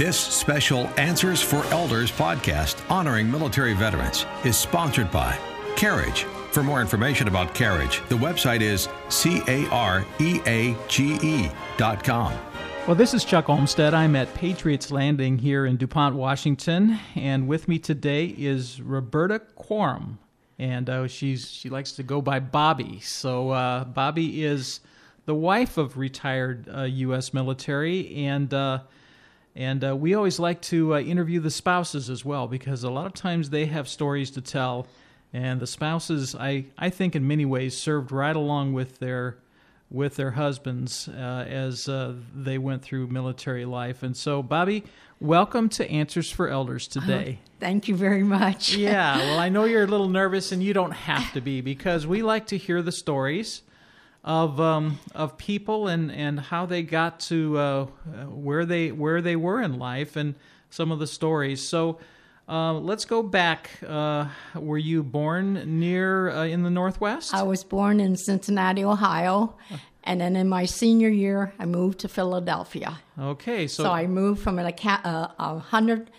This special Answers for Elders podcast honoring military veterans is sponsored by Careage. For more information about Careage, the website is C A R E A G E dot com. Well, this is Chuck Olmstead. I'm at Patriots Landing here in DuPont, Washington, and with me today is Roberta Quorum, and uh, she's she likes to go by Bobby. So uh, Bobby is the wife of retired uh, U.S. military, and uh, and uh, we always like to uh, interview the spouses as well because a lot of times they have stories to tell, and the spouses, I I think, in many ways served right along with their with their husbands uh, as uh, they went through military life. And so, Bobby, welcome to Answers for Elders today. Oh, thank you very much. yeah, well, I know you're a little nervous, and you don't have to be because we like to hear the stories of um, of people and, and how they got to uh, where they where they were in life and some of the stories. So. Uh, let's go back. Uh, were you born near uh, in the Northwest? I was born in Cincinnati, Ohio, and then in my senior year, I moved to Philadelphia. Okay, so, so I moved from an a, a hundred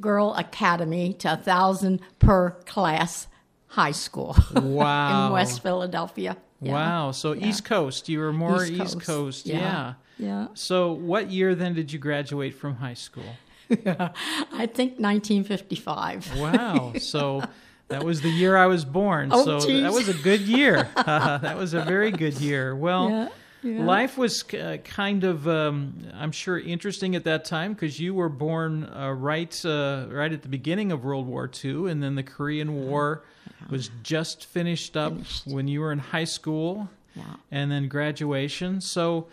girl academy to a thousand per class high school. Wow, in West Philadelphia. Yeah. Wow, so yeah. East Coast. You were more East East Coast. Coast. Yeah. yeah. Yeah. So, what year then did you graduate from high school? I think 1955. Wow. So that was the year I was born. Oh, so geez. that was a good year. that was a very good year. Well, Yeah, life was uh, kind of, um, I'm sure, interesting at that time because you were born uh, right, uh, right at the beginning of World War II, and then the Korean War was just finished up Finished. when you were in high school, Yeah. and then graduation. So.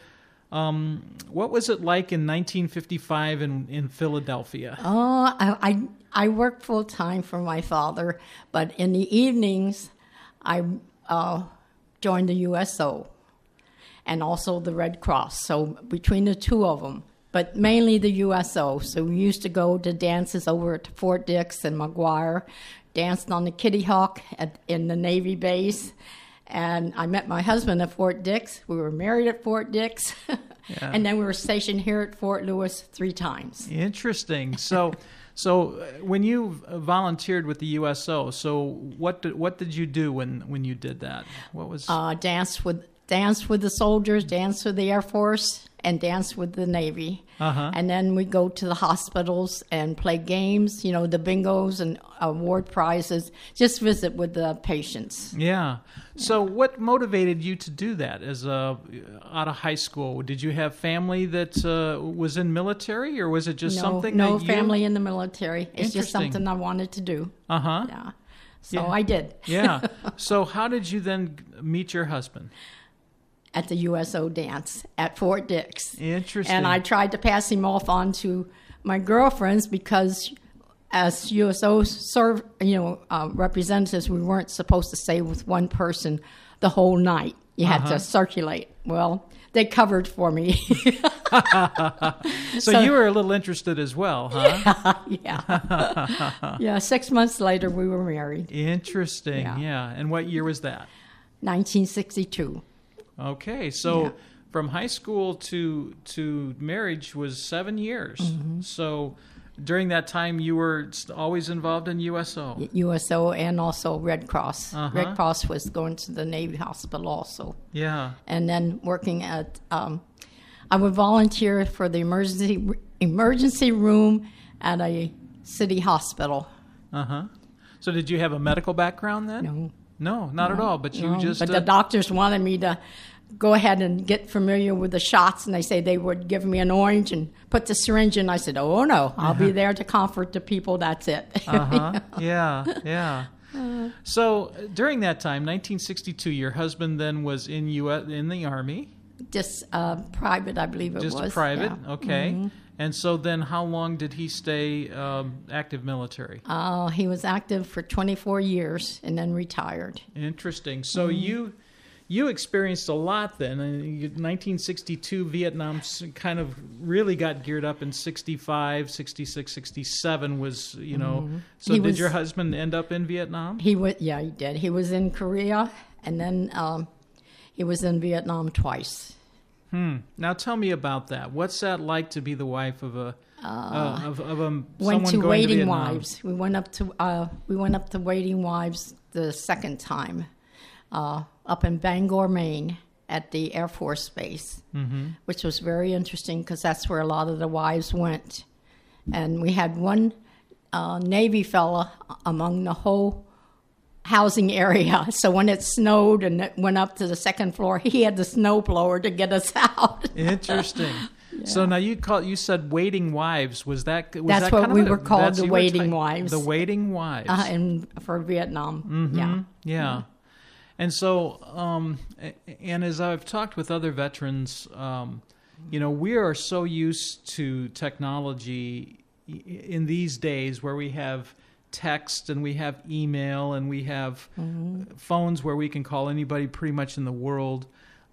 Um, what was it like in 1955 in, in Philadelphia? Oh, I, I, I worked full time for my father, but in the evenings, I uh, joined the USO and also the Red Cross. So between the two of them, but mainly the USO. So we used to go to dances over at Fort Dix and McGuire, danced on the Kitty Hawk at, in the Navy base. And I met my husband at Fort Dix. We were married at Fort Dix. Yeah. and then we were stationed here at Fort Lewis three times. Interesting. So, so uh, when you volunteered with the USO, so what did, what did you do when when you did that? What was uh, danced with danced with the soldiers, danced with the Air Force, and danced with the Navy. Uh-huh. And then we go to the hospitals and play games, you know, the bingos and award prizes. Just visit with the patients. yeah. So what motivated you to do that as a out of high school? Did you have family that uh, was in military, or was it just no, something? no that you... family in the military. It's just something I wanted to do. Uh huh. Yeah. So Yeah. I did Yeah. So how did you then meet your husband? At the USO dance at Fort Dix. Interesting. And I tried to pass him off on to my girlfriends because, as USO serve, you know, uh, representatives, we weren't supposed to stay with one person the whole night. You had Uh-huh. to circulate. Well, they covered for me. so, so- you were a little interested as well, huh? yeah. yeah. yeah Six months later, we were married. Interesting. Yeah. yeah. And what year was that? 1962. Okay, so Yeah. from high school to to marriage was seven years. Mm-hmm. So during that time, you were always involved in USO. USO and also Red Cross. Uh-huh. Red Cross was going to the Navy Hospital also. Yeah. and then working at um, I would volunteer for the emergency emergency room at a city hospital. Uh huh. So did you have a medical background then? No, No, not at all. But you no, just but uh, the doctors wanted me to go ahead and get familiar with the shots, and they say they would give me an orange and put the syringe in. I said, "Oh no, I'll be there to comfort the people. That's it." uh huh. yeah, yeah. So uh, during that time, 1962, your husband then was in U in the army, Just uh, private, I believe it just was. private. yeah. Okay. And so then, how long did he stay um, active military? Uh, he was active for 24 years and then retired. Interesting. So Mm-hmm. you you experienced a lot then. Uh, 1962 Vietnam kind of really got geared up in 65, 66, 67 was, you know. So Mm-hmm. He did was- your husband end up in Vietnam? He was, yeah, he did. He was in Korea, and then um, he was in Vietnam twice. Hmm. Now tell me about that. What's that like to be the wife of a uh, of, of a, went someone to going Waiting to? Wives. We went up to uh, we went up to Waiting Wives the second time, uh, up in Bangor, Maine, at the Air Force Base, mm-hmm. which was very interesting because that's where a lot of the wives went, and we had one uh, Navy fella among the whole housing area. So when it snowed and it went up to the second floor, he had the snow blower to get us out. Interesting. So now you call you said waiting wives. Was that was That's that what kind of we a- were called, the were waiting wives. The waiting wives. Uh, and for Vietnam, yeah. Yeah. And so, um, and as I've talked with other veterans, um, you know, we are so used to technology in these days where we have text and we have email and we have phones where we can call anybody pretty much in the world.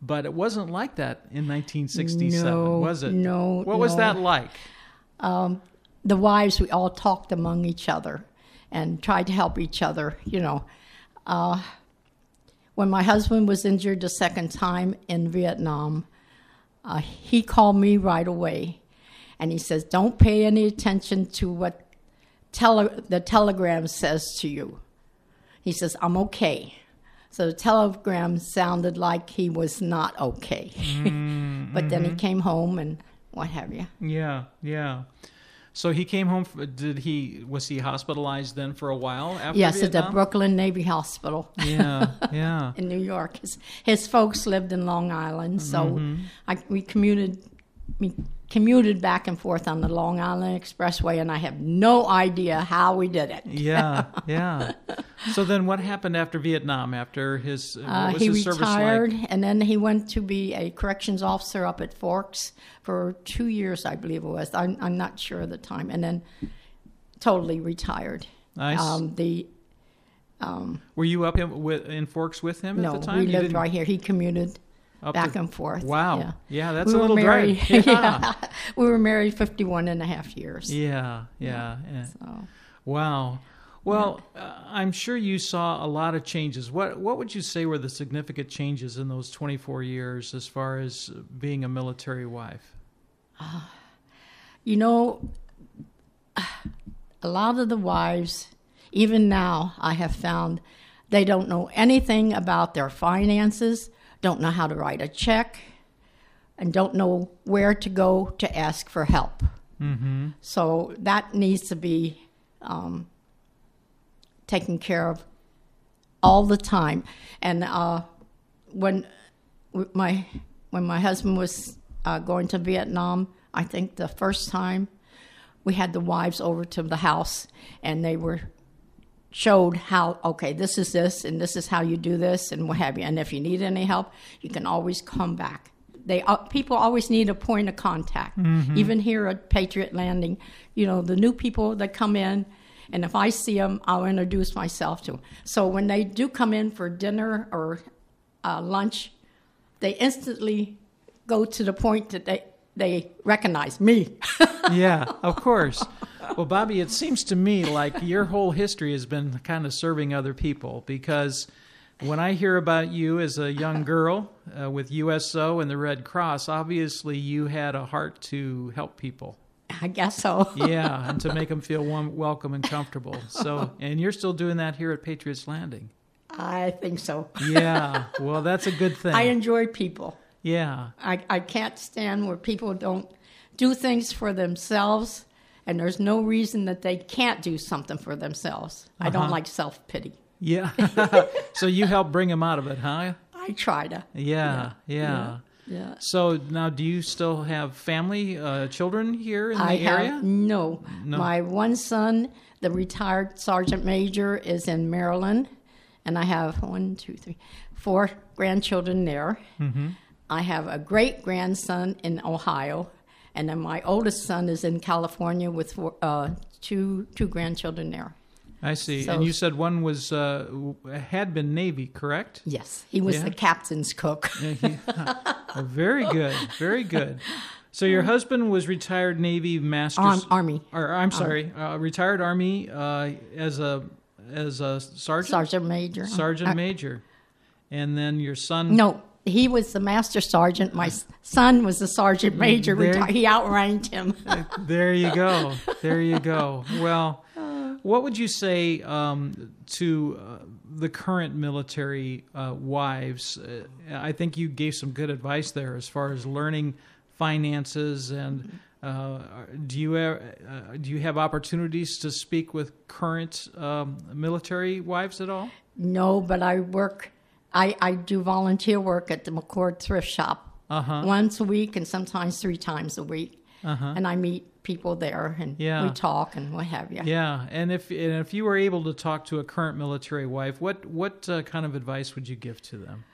But it wasn't like that in 1967, No, was it? no, What was that like? the wives, we all talked among each other and tried to help each other. You know, uh, when my husband was injured the second time in Vietnam, uh, he called me right away, and he says, "Don't pay any attention to what tele- the telegram says to you." He says, "I'm okay." So the telegram sounded like he was not okay, but then he came home and what have you. Yeah, yeah. So he came home. Did he was he hospitalized then for a while after Yes, at the Brooklyn Navy Hospital Yeah, yeah. in New York. His, his folks lived in Long Island, so Mm-hmm. I, we commuted we commuted back and forth on the Long Island Expressway, and I have no idea how we did it. Yeah, yeah. So then, what happened after Vietnam? After his, what Uh, was he his service retired, like? and then he went to be a corrections officer up at Forks for two years, I believe it was. I'm, I'm not sure of the time, and then totally retired. Nice. Um, the Were you up in, with, in Forks with him no, at the time? No, we lived right here. He commuted up back to- and forth. Wow. Yeah. Yeah, that's we a little married, drive. Yeah, we were married 51 and a half years. yeah, yeah. yeah. So, Wow. Well, uh, I'm sure you saw a lot of changes. What What would you say were the significant changes in those 24 years as far as being a military wife? you know, a lot of the wives, even now, I have found they don't know anything about their finances, don't know how to write a check, and don't know where to go to ask for help. Mm-hmm. So that needs to be um, taken care of all the time. And uh, when my when my husband was uh, going to Vietnam, I think the first time we had the wives over to the house, and they were showed how okay this is this and this is how you do this and what have you. And if you need any help you can always come back. They uh, people always need a point of contact. Even here at patriot landing you know the new people that come in and if i see them i'll introduce myself to them so when they do come in for dinner or uh, lunch they instantly go to the point that they they recognize me. Yeah, of course. Well, Bobby, it seems to me like your whole history has been kind of serving other people because when I hear about you as a young girl uh, with USO and the Red Cross, obviously you had a heart to help people. i guess so Yeah, and to make them feel warm, welcome and comfortable. So, and you're still doing that here at Patriots Landing. i think so Yeah, well, that's a good thing. i enjoy people yeah, I, I can't stand where people don't do things for themselves and there's no reason that they can't do something for themselves. I don't like self pity. yeah. so you help bring them out of it, huh? I try to. Yeah, yeah. Yeah. So now, do you still have family, uh, children here in the I area? have no. No. My one son, the retired sergeant major, is in Maryland, and I have one, two, three, four grandchildren there. Mm-hmm. I have a great grandson in Ohio, and then my oldest son is in California with four, uh, two two grandchildren there. I see. So- and you said one was uh, had been Navy, correct? Yes, he was Yeah. the captain's cook. Oh, very good, very good. So your husband was retired Navy master, Arm, Army or I'm sorry, uh, retired Army uh, as a as a sergeant, sergeant major. sergeant major, and then your son. no, he was the master sergeant. My son was the sergeant major. There- he outranked him. There you go. There you go. Well, what would you say um, to uh, the current military uh, wives? Uh, I think you gave some good advice there as far as learning finances and. Uh, do you uh, do you have opportunities to speak with current um, military wives at all? no, but I work. I, I do volunteer work at the McChord Thrift Shop Uh-huh. once a week and sometimes three times a week. And I meet people there and Yeah. we talk and what have you. Yeah, and if and if you were able to talk to a current military wife, what what uh, kind of advice would you give to them?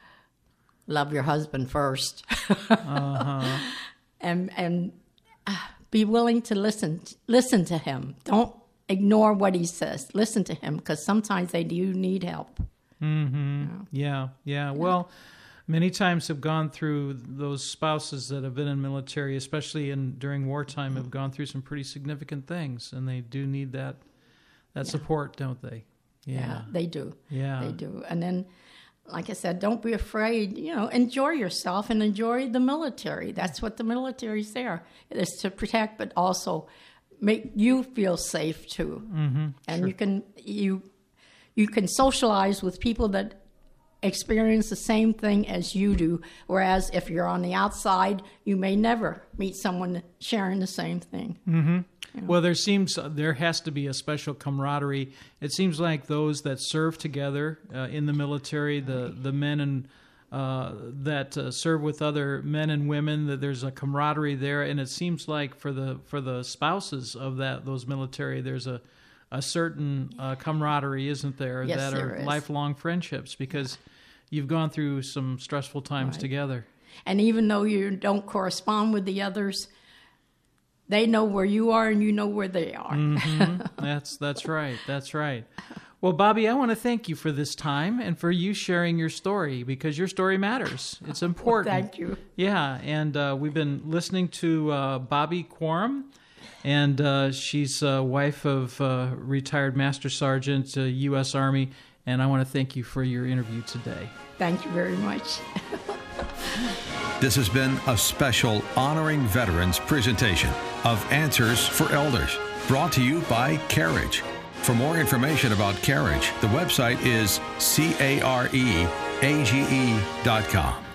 Love your husband 1st Uh-huh. and and uh, be willing to listen listen to him. Don't ignore what he says. Listen to him because sometimes they do need help. Yeah, yeah. Well, many times have gone through those spouses that have been in military, especially in during wartime, have gone through some pretty significant things, and they do need that that support, don't they? Yeah, they do. Yeah. They do. And then, like I said, don't be afraid. You know, enjoy yourself and enjoy the military. That's what the military's there. It is to protect, but also make you feel safe too. Mm-hmm, and you can you you can socialize with people that experience the same thing as you do. Whereas if you're on the outside, you may never meet someone sharing the same thing. Well, there seems there has to be a special camaraderie. It seems like those that serve together uh, in the military, the the men and uh, that uh, serve with other men and women, that there's a camaraderie there, and it seems like for the for the spouses of that those military, there's a a certain uh, camaraderie, isn't there? Yes, that there are is. lifelong friendships because you've gone through some stressful times Right. together. And even though you don't correspond with the others, they know where you are and you know where they are. That's that's right. That's right. Well, Bobby, I want to thank you for this time and for you sharing your story because your story matters. It's important. Thank you. Yeah, and uh, we've been listening to uh, Bobby Quorum, and uh, she's uh, wife of uh, retired Master Sergeant, uh, U.S. Army. And I want to thank you for your interview today. Thank you very much. This has been a special Honoring Veterans presentation of Answers for Elders, brought to you by Careage. For more information about Careage, the website is careage.com.